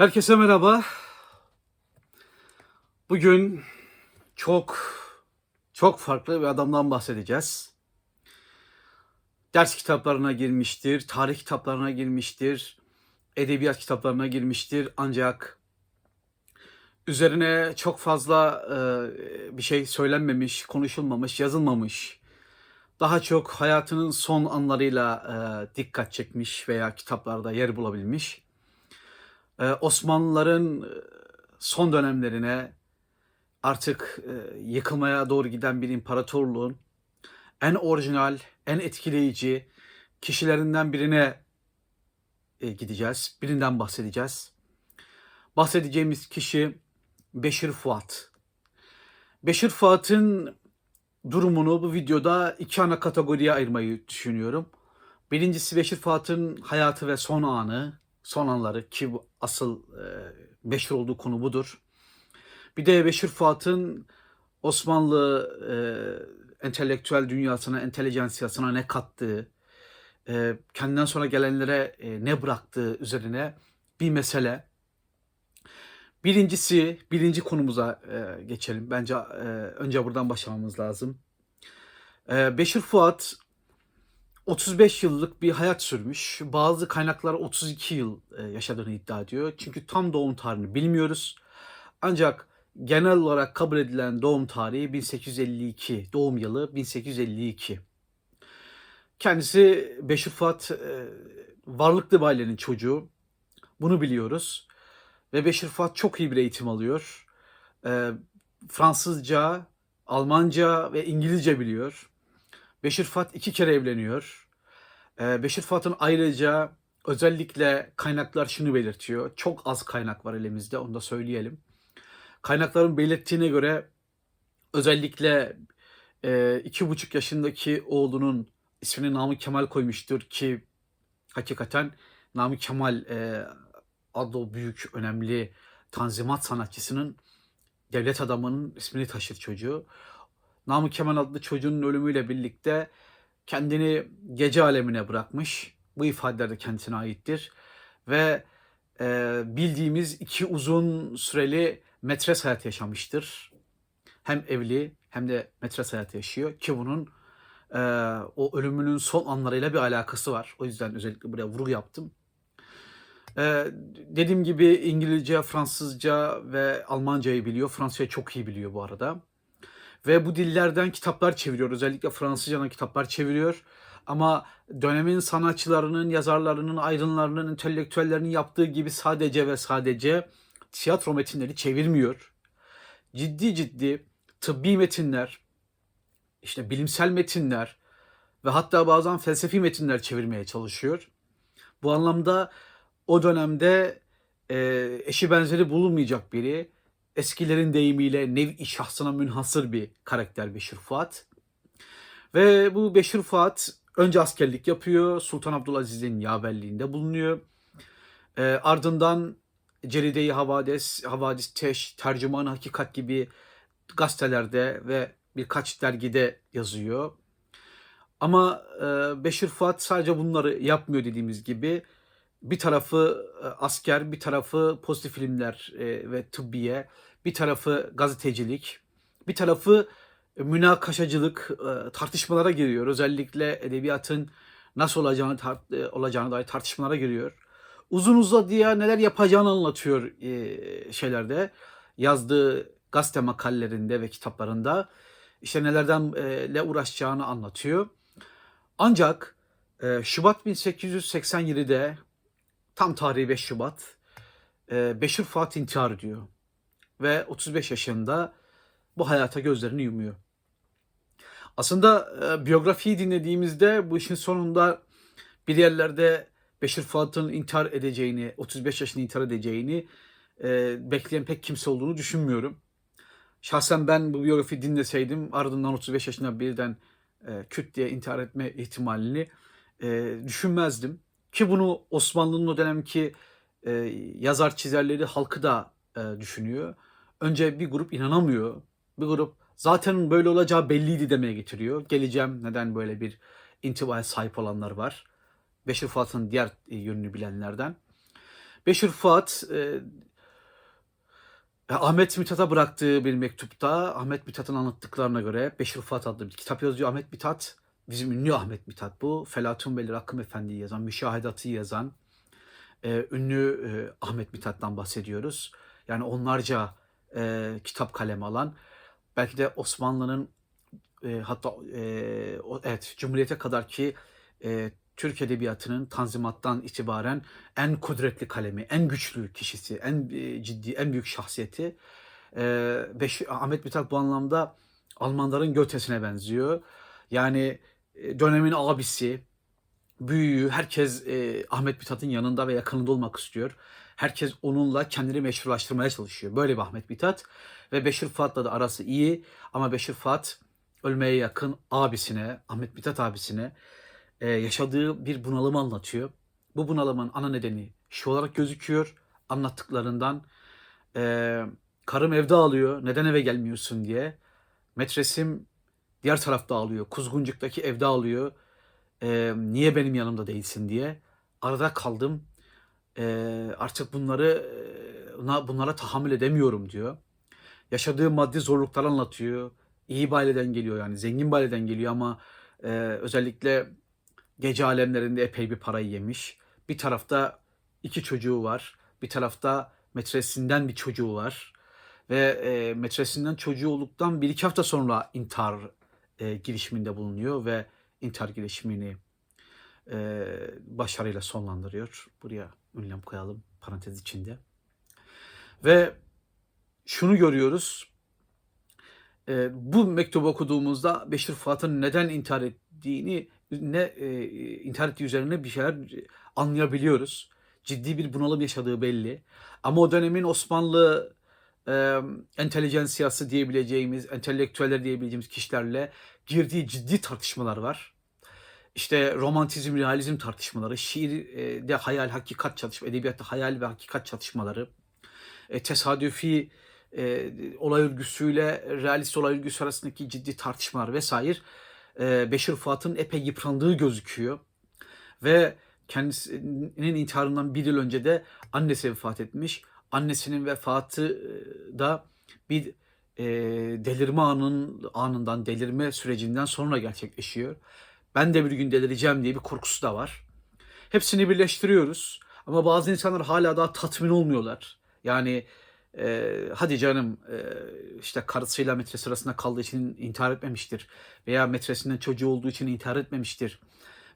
Herkese merhaba. Bugün çok çok farklı bir adamdan bahsedeceğiz. Ders kitaplarına girmiştir, tarih kitaplarına girmiştir, edebiyat kitaplarına girmiştir. Ancak üzerine çok fazla e, bir şey söylenmemiş, konuşulmamış, yazılmamış. Daha çok hayatının son anlarıyla e, dikkat çekmiş veya kitaplarda yer bulabilmiş. Ee, Osmanlıların e, son dönemlerine artık e, yıkılmaya doğru giden bir imparatorluğun en orijinal, en etkileyici kişilerinden birine e, gideceğiz. Birinden bahsedeceğiz. Bahsedeceğimiz kişi Beşir Fuat. Beşir Fuat'ın durumunu bu videoda iki ana kategoriye ayırmayı düşünüyorum. Birincisi Beşir Fuat'ın hayatı ve son anı, son anları ki bu asıl e, meşhur olduğu konu budur. Bir de Beşir Fuat'ın Osmanlı e, entelektüel dünyasına, entelijansiyasına ne kattığı, e, kendinden sonra gelenlere e, ne bıraktığı üzerine bir mesele. Birincisi, birinci konumuza e, geçelim. Bence e, önce buradan başlamamız lazım. E, Beşir Fuat 35 yıllık bir hayat sürmüş. Bazı kaynaklar 32 yıl e, yaşadığını iddia ediyor. Çünkü tam doğum tarihini bilmiyoruz. Ancak genel olarak kabul edilen doğum tarihi 1852, doğum yılı 1852. Kendisi Beşir Fuat e, varlıklı bir ailenin çocuğu. Bunu biliyoruz. Ve Beşir Fuat çok iyi bir eğitim alıyor. E, Fransızca, Almanca ve İngilizce biliyor. Beşir Fuat iki kere evleniyor. Ee, Beşir Fuat'ın ayrıca özellikle kaynaklar şunu belirtiyor. Çok az kaynak var elimizde onu da söyleyelim. Kaynakların belirttiğine göre özellikle e, iki buçuk yaşındaki oğlunun ismini Namık Kemal koymuştur ki hakikaten Namık Kemal e, adlı büyük önemli tanzimat sanatçısının devlet adamının ismini taşır çocuğu. Namık Kemal adlı çocuğun ölümüyle birlikte kendini gece alemine bırakmış. Bu ifadeler de kendisine aittir. Ve e, bildiğimiz iki uzun süreli metres hayat yaşamıştır. Hem evli hem de metres hayatı yaşıyor ki bunun e, o ölümünün son anlarıyla bir alakası var. O yüzden özellikle buraya vurgu yaptım. E, dediğim gibi İngilizce, Fransızca ve Almancayı biliyor. Fransızca çok iyi biliyor bu arada. Ve bu dillerden kitaplar çeviriyor. Özellikle Fransızcadan kitaplar çeviriyor. Ama dönemin sanatçılarının, yazarlarının, aydınlarının, entelektüellerinin yaptığı gibi sadece ve sadece tiyatro metinleri çevirmiyor. Ciddi ciddi tıbbi metinler, işte bilimsel metinler ve hatta bazen felsefi metinler çevirmeye çalışıyor. Bu anlamda o dönemde e, eşi benzeri bulunmayacak biri eskilerin deyimiyle nev-i şahsına münhasır bir karakter Beşir Fuat. Ve bu Beşir Fuat önce askerlik yapıyor. Sultan Abdülaziz'in yaverliğinde bulunuyor. E, ardından Ceride-i Havadis, Havadis Teş, Tercüman Hakikat gibi gazetelerde ve birkaç dergide yazıyor. Ama e, Beşir Fuat sadece bunları yapmıyor dediğimiz gibi. Bir tarafı e, asker, bir tarafı pozitif filmler e, ve tıbbiye, bir tarafı gazetecilik, bir tarafı münakaşacılık, e, tartışmalara giriyor. Özellikle edebiyatın nasıl olacağını olacağını dair tartışmalara giriyor. Uzun uzadıya neler yapacağını anlatıyor şeylerde. Yazdığı gazete makalelerinde ve kitaplarında işte nelerden ne uğraşacağını anlatıyor. Ancak Şubat 1887'de tam tarihi 5 Şubat e, Beşir Fuat intihar ediyor ve 35 yaşında bu hayata gözlerini yumuyor. Aslında e, biyografiyi dinlediğimizde bu işin sonunda bir yerlerde Beşir Fuat'ın intihar edeceğini, 35 yaşında intihar edeceğini e, bekleyen pek kimse olduğunu düşünmüyorum. Şahsen ben bu biyografiyi dinleseydim ardından 35 yaşında birden e, küt diye intihar etme ihtimalini e, düşünmezdim. Ki bunu Osmanlı'nın o dönemki e, yazar çizerleri halkı da e, düşünüyor. Önce bir grup inanamıyor. Bir grup zaten böyle olacağı belliydi demeye getiriyor. Geleceğim neden böyle bir intibaya sahip olanlar var. Beşir Fuat'ın diğer e, yönünü bilenlerden. Beşir Fuat e, Ahmet Mithat'a bıraktığı bir mektupta Ahmet Mithat'ın anlattıklarına göre Beşir Fuat adlı bir kitap yazıyor. Ahmet Mithat bizim ünlü Ahmet Mithat bu. Felatun Belir Hakkım Efendi'yi yazan, Müşahedat'ı yazan e, ünlü e, Ahmet Mithat'tan bahsediyoruz. Yani onlarca e, kitap kaleme alan belki de Osmanlı'nın e, hatta e, o, evet Cumhuriyete kadar ki e, Türk Edebiyatı'nın Tanzimat'tan itibaren en kudretli kalemi, en güçlü kişisi, en e, ciddi, en büyük şahsiyeti. E, Beş, Ahmet Mithat bu anlamda Almanların Göte'sine benziyor. Yani dönemin abisi, büyüğü, herkes e, Ahmet Mithat'ın yanında ve yakınında olmak istiyor. Herkes onunla kendini meşrulaştırmaya çalışıyor. Böyle bir Ahmet Mithat. Ve Beşir Fuat'la da arası iyi. Ama Beşir Fuat ölmeye yakın abisine, Ahmet Mithat abisine e, yaşadığı bir bunalımı anlatıyor. Bu bunalımın ana nedeni şu olarak gözüküyor anlattıklarından. E, karım evde ağlıyor, neden eve gelmiyorsun diye. Metresim diğer tarafta ağlıyor, Kuzguncuk'taki evde ağlıyor. E, niye benim yanımda değilsin diye. Arada kaldım. E, artık bunları bunlara tahammül edemiyorum diyor. Yaşadığı maddi zorlukları anlatıyor. İyi bir aileden geliyor yani zengin bir aileden geliyor ama e, özellikle gece alemlerinde epey bir parayı yemiş. Bir tarafta iki çocuğu var. Bir tarafta metresinden bir çocuğu var. Ve e, metresinden çocuğu olduktan bir iki hafta sonra intihar e, girişiminde bulunuyor ve intihar girişimini e, başarıyla sonlandırıyor. Buraya ünlem koyalım parantez içinde. Ve şunu görüyoruz. E, bu mektubu okuduğumuzda Beşir Fuat'ın neden intihar ettiğini ne e, intihar ettiği üzerine bir şeyler anlayabiliyoruz. Ciddi bir bunalım yaşadığı belli. Ama o dönemin Osmanlı e, entelijensiyası diyebileceğimiz, entelektüeller diyebileceğimiz kişilerle girdiği ciddi tartışmalar var. İşte romantizm, realizm tartışmaları, şiirde hayal, hakikat çatışma, edebiyatta hayal ve hakikat çatışmaları, e, tesadüfi e, olay örgüsüyle realist olay örgüsü arasındaki ciddi tartışmalar vesaire e, Beşir Fuat'ın epey yıprandığı gözüküyor. Ve kendisinin intiharından bir yıl önce de annesi vefat etmiş. Annesinin vefatı da bir e, delirme anın, anından, delirme sürecinden sonra gerçekleşiyor. Ben de bir gün delireceğim diye bir korkusu da var. Hepsini birleştiriyoruz. Ama bazı insanlar hala daha tatmin olmuyorlar. Yani e, hadi canım e, işte karısıyla metre sırasında kaldığı için intihar etmemiştir. Veya metresinden çocuğu olduğu için intihar etmemiştir.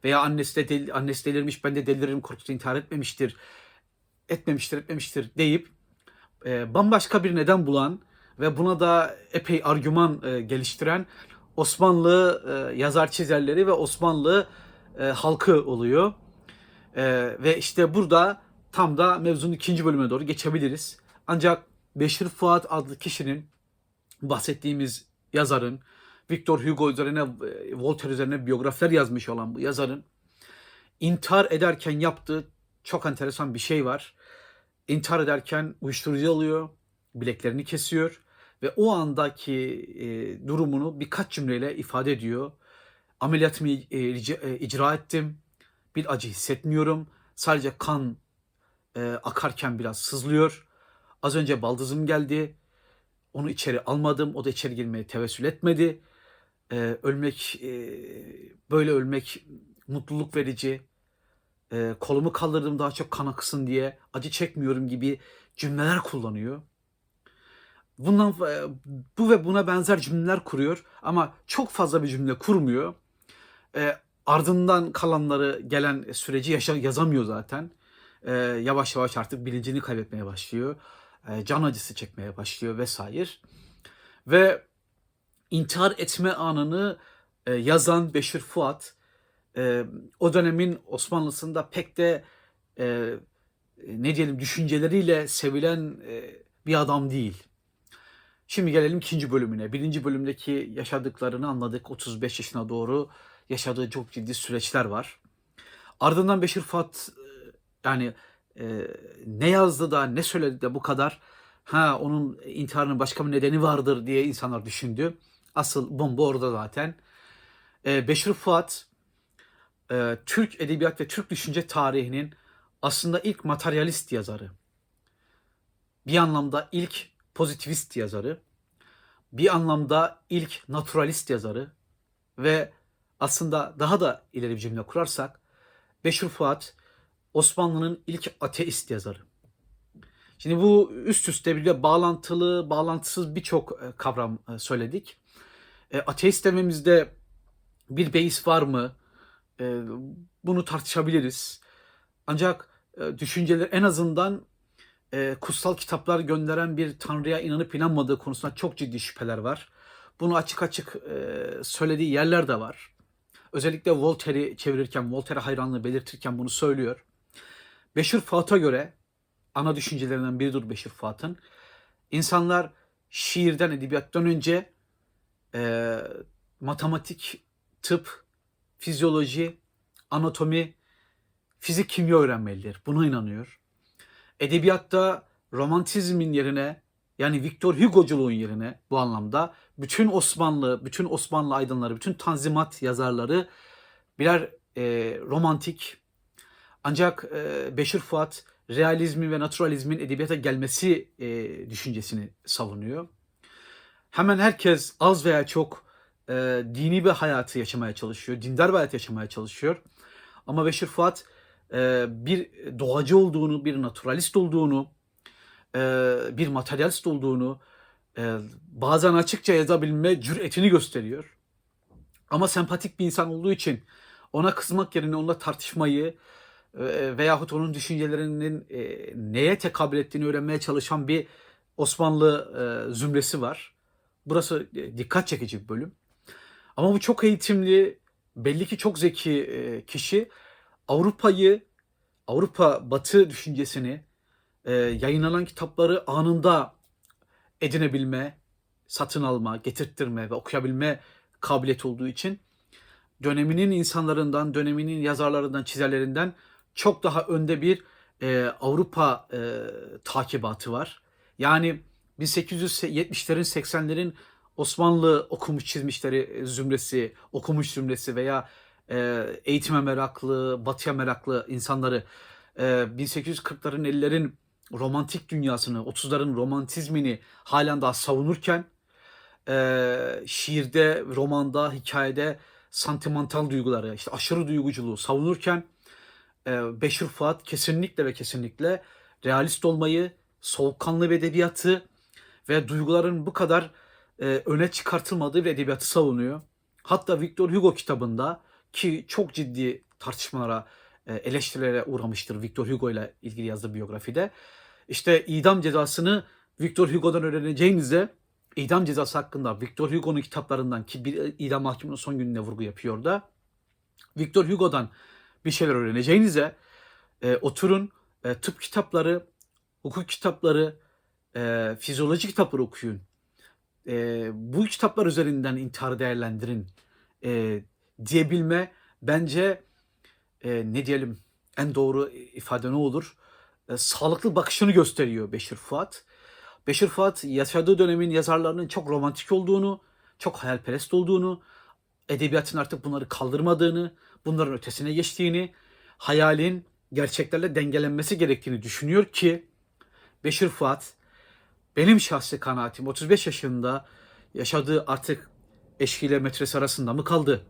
Veya annesi de del, annesi delirmiş ben de deliririm korkusu intihar etmemiştir. Etmemiştir etmemiştir deyip e, bambaşka bir neden bulan ve buna da epey argüman e, geliştiren Osmanlı e, yazar çizerleri ve Osmanlı e, halkı oluyor. E, ve işte burada tam da mevzunun ikinci bölümüne doğru geçebiliriz. Ancak Beşir Fuat adlı kişinin bahsettiğimiz yazarın Victor Hugo üzerine, e, Voltaire üzerine biyografiler yazmış olan bu yazarın intihar ederken yaptığı çok enteresan bir şey var. İntihar ederken uyuşturucu alıyor, bileklerini kesiyor ve o andaki e, durumunu birkaç cümleyle ifade ediyor. Ameliyatımı e, e, icra ettim, bir acı hissetmiyorum, sadece kan e, akarken biraz sızlıyor Az önce baldızım geldi. Onu içeri almadım. O da içeri girmeye tevessül etmedi. Ee, ölmek, e, böyle ölmek mutluluk verici. Ee, kolumu kaldırdım daha çok kan akısın diye. Acı çekmiyorum gibi cümleler kullanıyor. Bundan e, bu ve buna benzer cümleler kuruyor ama çok fazla bir cümle kurmuyor. E, ardından kalanları gelen süreci yaşa, yazamıyor zaten. E, yavaş yavaş artık bilincini kaybetmeye başlıyor. E, can acısı çekmeye başlıyor vesaire. Ve intihar etme anını e, yazan Beşir Fuat e, o dönemin Osmanlısında pek de ne diyelim düşünceleriyle sevilen bir adam değil. Şimdi gelelim ikinci bölümüne. Birinci bölümdeki yaşadıklarını anladık. 35 yaşına doğru yaşadığı çok ciddi süreçler var. Ardından Beşir Fuat yani e, ne yazdı da ne söyledi de bu kadar ha onun intiharının başka bir nedeni vardır diye insanlar düşündü. Asıl bomba orada zaten. E, Beşir Fuat e, Türk edebiyat ve Türk düşünce tarihinin aslında ilk materyalist yazarı. Bir anlamda ilk pozitivist yazarı. Bir anlamda ilk naturalist yazarı ve aslında daha da ileri bir cümle kurarsak Beşir Fuat Osmanlı'nın ilk ateist yazarı. Şimdi bu üst üste bir de bağlantılı, bağlantısız birçok e, kavram e, söyledik. E, ateist dememizde bir beis var mı? E, bunu tartışabiliriz. Ancak e, düşünceler en azından e, kutsal kitaplar gönderen bir tanrıya inanıp inanmadığı konusunda çok ciddi şüpheler var. Bunu açık açık e, söylediği yerler de var. Özellikle Voltaire'i çevirirken, Voltaire hayranlığı belirtirken bunu söylüyor. Beşir Fuat'a göre ana düşüncelerinden biridir Beşir Fuat'ın. İnsanlar şiirden, edebiyattan önce e, matematik, tıp, fizyoloji, anatomi, fizik, kimya öğrenmelidir. Buna inanıyor. Edebiyatta romantizmin yerine yani Victor Hugo'culuğun yerine bu anlamda bütün Osmanlı, bütün Osmanlı aydınları, bütün tanzimat yazarları birer e, romantik ancak e, Beşir Fuat realizmin ve naturalizmin edebiyata gelmesi e, düşüncesini savunuyor. Hemen herkes az veya çok e, dini bir hayatı yaşamaya çalışıyor, dindar bir hayat yaşamaya çalışıyor. Ama Beşir Fuat e, bir doğacı olduğunu, bir naturalist olduğunu, e, bir materyalist olduğunu, e, bazen açıkça yazabilme cüretini gösteriyor. Ama sempatik bir insan olduğu için ona kızmak yerine onunla tartışmayı e, veyahut onun düşüncelerinin e, neye tekabül ettiğini öğrenmeye çalışan bir Osmanlı e, zümresi var. Burası e, dikkat çekici bir bölüm. Ama bu çok eğitimli, belli ki çok zeki e, kişi Avrupa'yı, Avrupa Batı düşüncesini, e, yayınlanan kitapları anında edinebilme, satın alma, getirttirme ve okuyabilme kabiliyeti olduğu için döneminin insanlarından, döneminin yazarlarından, çizerlerinden çok daha önde bir e, Avrupa e, takibatı var. Yani 1870'lerin 80'lerin Osmanlı okumuş çizmişleri e, zümresi, okumuş zümresi veya e, eğitime meraklı, batıya meraklı insanları e, 1840'ların 50'lerin romantik dünyasını, 30'ların romantizmini halen daha savunurken e, şiirde, romanda, hikayede santimental duyguları, işte aşırı duyguculuğu savunurken e, Beşir Fuat kesinlikle ve kesinlikle realist olmayı, soğukkanlı bir edebiyatı ve duyguların bu kadar e, öne çıkartılmadığı bir edebiyatı savunuyor. Hatta Victor Hugo kitabında ki çok ciddi tartışmalara, e, eleştirilere uğramıştır Victor Hugo ile ilgili yazdığı biyografide. İşte idam cezasını Victor Hugo'dan öğreneceğinizde idam cezası hakkında Victor Hugo'nun kitaplarından ki bir idam mahkumunun son gününe vurgu yapıyor da Victor Hugo'dan bir şeyler öğreneceğinize e, oturun e, tıp kitapları, hukuk kitapları, e, fizyoloji kitapları okuyun. E, bu kitaplar üzerinden intiharı değerlendirin e, diyebilme bence e, ne diyelim en doğru ifade ne olur? E, sağlıklı bakışını gösteriyor Beşir Fuat. Beşir Fuat yaşadığı dönemin yazarlarının çok romantik olduğunu, çok hayalperest olduğunu, edebiyatın artık bunları kaldırmadığını, bunların ötesine geçtiğini, hayalin gerçeklerle dengelenmesi gerektiğini düşünüyor ki Beşir Fuat benim şahsi kanaatim 35 yaşında yaşadığı artık eşkiyle metresi arasında mı kaldı?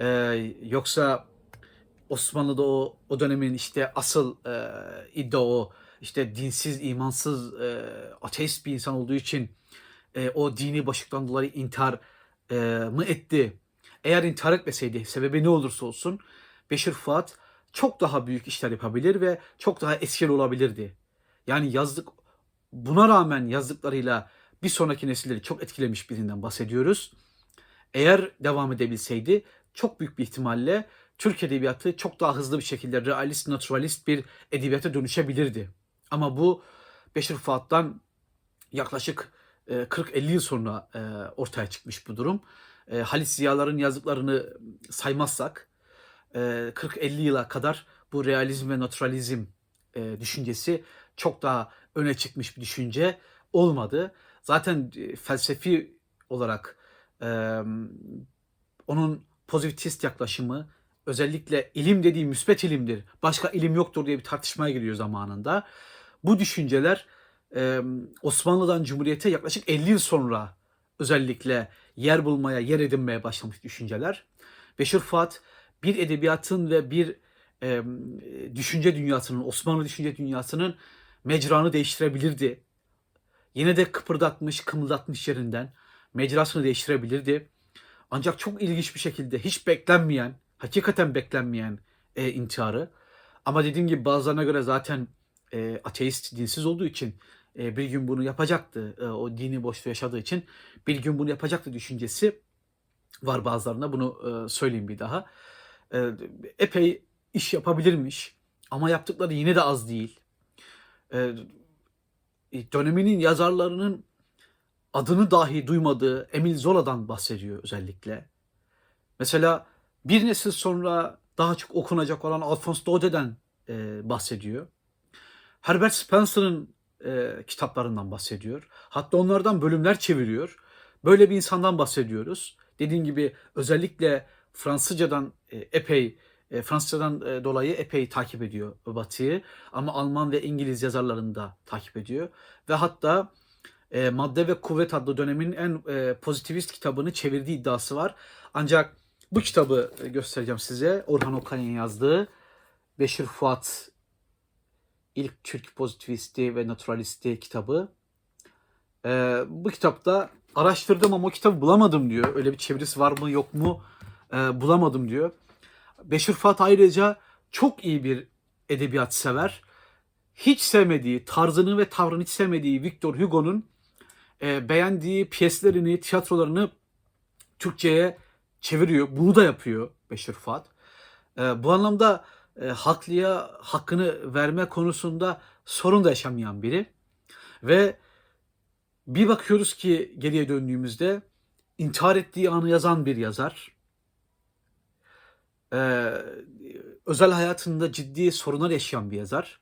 Ee, yoksa Osmanlı'da o, o dönemin işte asıl e, iddia o işte dinsiz, imansız, e, ateist bir insan olduğu için e, o dini başlıktan dolayı intihar e, mı etti? Eğer intihar etmeseydi sebebi ne olursa olsun Beşir Fuat çok daha büyük işler yapabilir ve çok daha etkili olabilirdi. Yani yazdık buna rağmen yazdıklarıyla bir sonraki nesilleri çok etkilemiş birinden bahsediyoruz. Eğer devam edebilseydi çok büyük bir ihtimalle Türk edebiyatı çok daha hızlı bir şekilde realist, naturalist bir edebiyata dönüşebilirdi. Ama bu Beşir Fuat'tan yaklaşık 40-50 yıl sonra e, ortaya çıkmış bu durum. E, Halis Ziyalar'ın yazdıklarını saymazsak 40-50 yıla kadar bu realizm ve naturalizm e, düşüncesi çok daha öne çıkmış bir düşünce olmadı. Zaten felsefi olarak onun pozitivist yaklaşımı özellikle ilim dediği müspet ilimdir. Başka ilim yoktur diye bir tartışmaya giriyor zamanında. Bu düşünceler e, Osmanlı'dan Cumhuriyet'e yaklaşık 50 yıl sonra özellikle yer bulmaya, yer edinmeye başlamış düşünceler. Beşir Fuat bir edebiyatın ve bir e, düşünce dünyasının, Osmanlı düşünce dünyasının mecranı değiştirebilirdi. Yine de kıpırdatmış, kımıldatmış yerinden mecrasını değiştirebilirdi. Ancak çok ilginç bir şekilde hiç beklenmeyen, hakikaten beklenmeyen e, intiharı. Ama dediğim gibi bazılarına göre zaten e, ateist, dinsiz olduğu için e, bir gün bunu yapacaktı. E, o dini boşluğu yaşadığı için bir gün bunu yapacaktı düşüncesi var bazılarına. Bunu e, söyleyeyim bir daha. E, epey iş yapabilirmiş ama yaptıkları yine de az değil. E, döneminin yazarlarının adını dahi duymadığı Emil Zola'dan bahsediyor özellikle. Mesela bir nesil sonra daha çok okunacak olan Alphonse Daudet e, bahsediyor. Herbert Spencer'ın e, kitaplarından bahsediyor. Hatta onlardan bölümler çeviriyor. Böyle bir insandan bahsediyoruz. Dediğim gibi özellikle Fransızcadan e, epey e, Fransızcadan e, dolayı epey takip ediyor Batı'yı ama Alman ve İngiliz yazarlarını da takip ediyor ve hatta e, Madde ve Kuvvet adlı dönemin en e, pozitivist kitabını çevirdiği iddiası var. Ancak bu kitabı e, göstereceğim size. Orhan Okan'ın yazdığı Beşir Fuat ilk Türk pozitivisti ve naturalisti kitabı. E, bu kitapta araştırdım ama o kitabı bulamadım diyor. Öyle bir çevirisi var mı yok mu e, bulamadım diyor. Beşir Fuat ayrıca çok iyi bir edebiyat sever. Hiç sevmediği, tarzını ve tavrını hiç sevmediği Victor Hugo'nun e, beğendiği piyeslerini, tiyatrolarını Türkçe'ye çeviriyor. Bunu da yapıyor Beşir Fuat. E, bu anlamda e, haklıya hakkını verme konusunda sorun da yaşamayan biri. Ve bir bakıyoruz ki geriye döndüğümüzde intihar ettiği anı yazan bir yazar. Ee, özel hayatında ciddi sorunlar yaşayan bir yazar.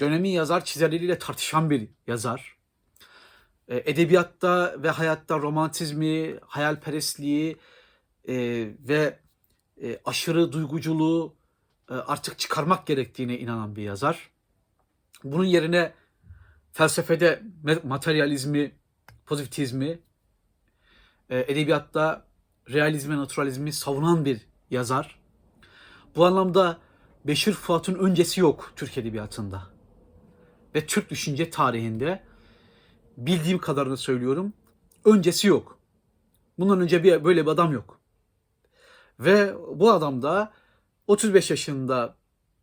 Dönemin yazar çizerleriyle tartışan bir yazar. Ee, edebiyatta ve hayatta romantizmi, hayalperestliği e, ve e, aşırı duyguculuğu e, artık çıkarmak gerektiğine inanan bir yazar. Bunun yerine felsefede materyalizmi, pozitivizmi, e, edebiyatta realizmi, naturalizmi savunan bir yazar. Bu anlamda Beşir Fuat'ın öncesi yok Türk Edebiyatı'nda. Ve Türk düşünce tarihinde bildiğim kadarını söylüyorum. Öncesi yok. Bundan önce bir böyle bir adam yok. Ve bu adam da 35 yaşında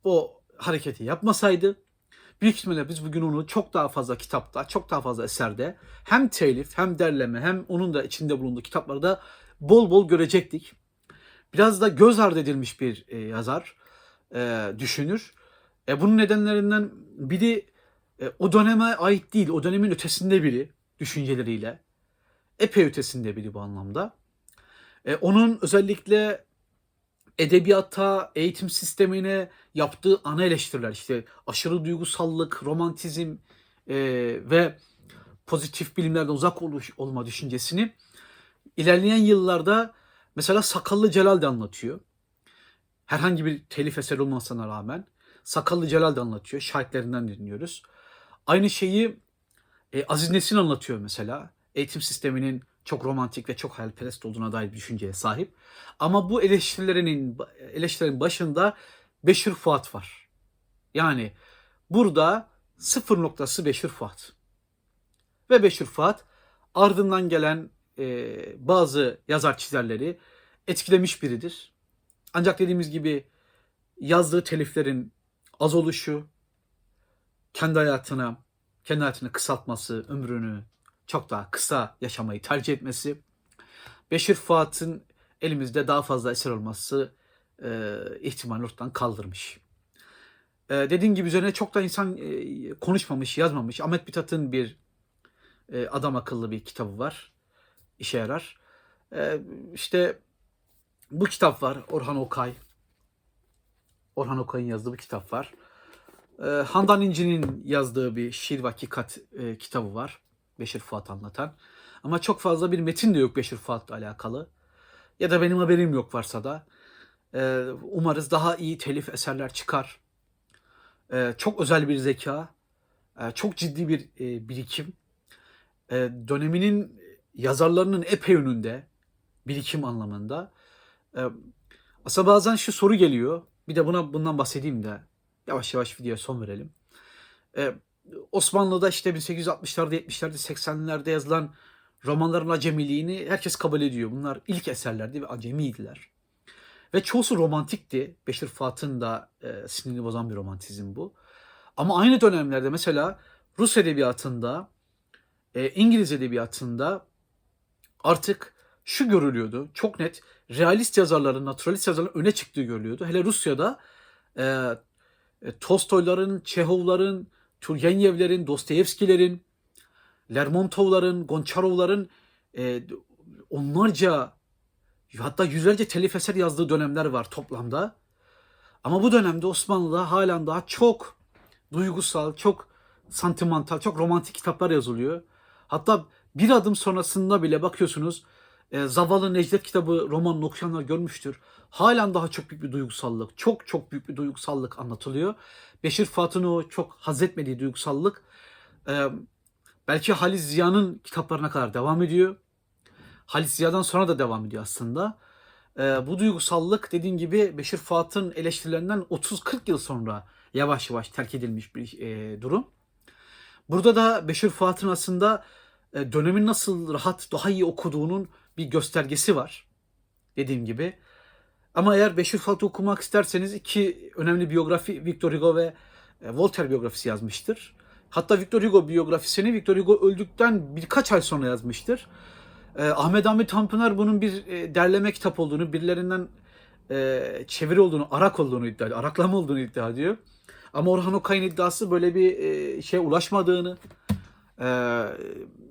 o hareketi yapmasaydı büyük ihtimalle biz bugün onu çok daha fazla kitapta, çok daha fazla eserde hem telif hem derleme hem onun da içinde bulunduğu kitaplarda bol bol görecektik. Biraz da göz ardı edilmiş bir e, yazar, e, düşünür. E, bunun nedenlerinden biri e, o döneme ait değil, o dönemin ötesinde biri düşünceleriyle. Epey ötesinde biri bu anlamda. E, onun özellikle edebiyata, eğitim sistemine yaptığı ana eleştiriler işte aşırı duygusallık, romantizm e, ve pozitif bilimlerden uzak oluş, olma düşüncesini ilerleyen yıllarda mesela Sakallı Celal de anlatıyor. Herhangi bir telif eser olmasına rağmen Sakallı Celal de anlatıyor. Şahitlerinden dinliyoruz. Aynı şeyi e, Aziz Nesin anlatıyor mesela. Eğitim sisteminin çok romantik ve çok hayalperest olduğuna dair bir düşünceye sahip. Ama bu eleştirilerinin eleştirilerin başında Beşir Fuat var. Yani burada sıfır noktası Beşir Fuat. Ve Beşir Fuat ardından gelen e, bazı yazar çizerleri etkilemiş biridir. Ancak dediğimiz gibi yazdığı teliflerin az oluşu, kendi hayatına, kendi hayatını kısaltması, ömrünü çok daha kısa yaşamayı tercih etmesi, Beşir Fuat'ın elimizde daha fazla eser olması e, ihtimali ortadan kaldırmış. E, dediğim gibi üzerine çok da insan e, konuşmamış, yazmamış. Ahmet Mithat'ın bir e, adam akıllı bir kitabı var. İşe yarar. E, işte bu kitap var. Orhan Okay. Orhan Okay'ın yazdığı bir kitap var. E, Handan İnci'nin yazdığı bir şiir ve e, kitabı var. Beşir Fuat anlatan. Ama çok fazla bir metin de yok Beşir Fuat'la alakalı. Ya da benim haberim yok varsa da. Ee, umarız daha iyi telif eserler çıkar. Ee, çok özel bir zeka, e, çok ciddi bir e, birikim. E, döneminin yazarlarının epey önünde birikim anlamında. E, aslında bazen şu soru geliyor. Bir de buna bundan bahsedeyim de yavaş yavaş videoya son verelim. E, Osmanlı'da işte 1860'larda, 70'lerde, 80'lerde yazılan romanların acemiliğini herkes kabul ediyor. Bunlar ilk eserlerdi ve acemiydiler. Ve çoğusu romantikti. Beşir Fuat'ın da e, sinirini bozan bir romantizm bu. Ama aynı dönemlerde mesela Rus edebiyatında, e, İngiliz edebiyatında artık şu görülüyordu. Çok net realist yazarların, naturalist yazarların öne çıktığı görülüyordu. Hele Rusya'da e, e, Tolstoyların, Çehovların, Turgenevlerin, Dostoyevskilerin, Lermontovların, Gonçarovların e, onlarca hatta yüzlerce telif eser yazdığı dönemler var toplamda. Ama bu dönemde Osmanlı'da halen daha çok duygusal, çok santimental, çok romantik kitaplar yazılıyor. Hatta bir adım sonrasında bile bakıyorsunuz e, Zavallı Necdet kitabı romanını okuyanlar görmüştür. Halen daha çok büyük bir duygusallık, çok çok büyük bir duygusallık anlatılıyor. Beşir Fuat'ın o çok haz etmediği duygusallık e, belki Halis Ziya'nın kitaplarına kadar devam ediyor. Halis Ziya'dan sonra da devam ediyor aslında. E, bu duygusallık dediğim gibi Beşir Fuat'ın eleştirilerinden 30-40 yıl sonra yavaş yavaş terk edilmiş bir e, durum. Burada da Beşir Fuat'ın aslında e, dönemin nasıl rahat, daha iyi okuduğunun bir göstergesi var. Dediğim gibi. Ama eğer Beşir Fuat'ı okumak isterseniz iki önemli biyografi Victor Hugo ve e, Voltaire biyografisi yazmıştır. Hatta Victor Hugo biyografisini Victor Hugo öldükten birkaç ay sonra yazmıştır. E, Ahmet Hamit Tanpınar bunun bir derleme kitap olduğunu, birilerinden çeviri olduğunu, arak olduğunu iddia ediyor. Araklama olduğunu iddia ediyor. Ama Orhan Okay'ın iddiası böyle bir şeye ulaşmadığını,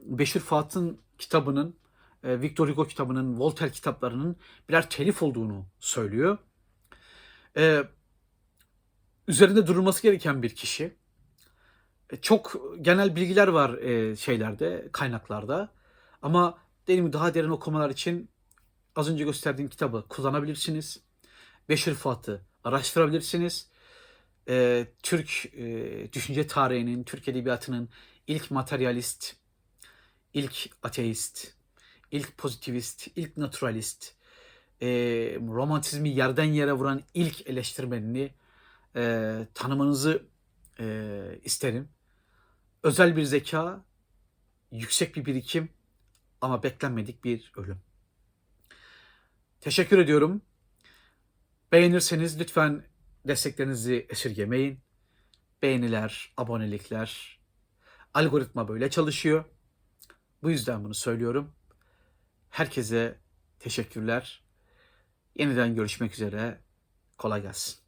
Beşir Fuat'ın kitabının, e, Victor Hugo kitabının, Voltaire kitaplarının birer telif olduğunu söylüyor. E, üzerinde durulması gereken bir kişi. E, çok genel bilgiler var e, şeylerde, kaynaklarda. Ama dediğim daha derin okumalar için az önce gösterdiğim kitabı kullanabilirsiniz. Beşir Fuat'ı araştırabilirsiniz. Türk düşünce tarihinin, Türk edebiyatının ilk materyalist, ilk ateist, ilk pozitivist, ilk naturalist, e, romantizmi yerden yere vuran ilk eleştirmenini e, tanımanızı e, isterim. Özel bir zeka, yüksek bir birikim ama beklenmedik bir ölüm. Teşekkür ediyorum. Beğenirseniz lütfen desteklerinizi esirgemeyin. Beğeniler, abonelikler, algoritma böyle çalışıyor. Bu yüzden bunu söylüyorum. Herkese teşekkürler. Yeniden görüşmek üzere. Kolay gelsin.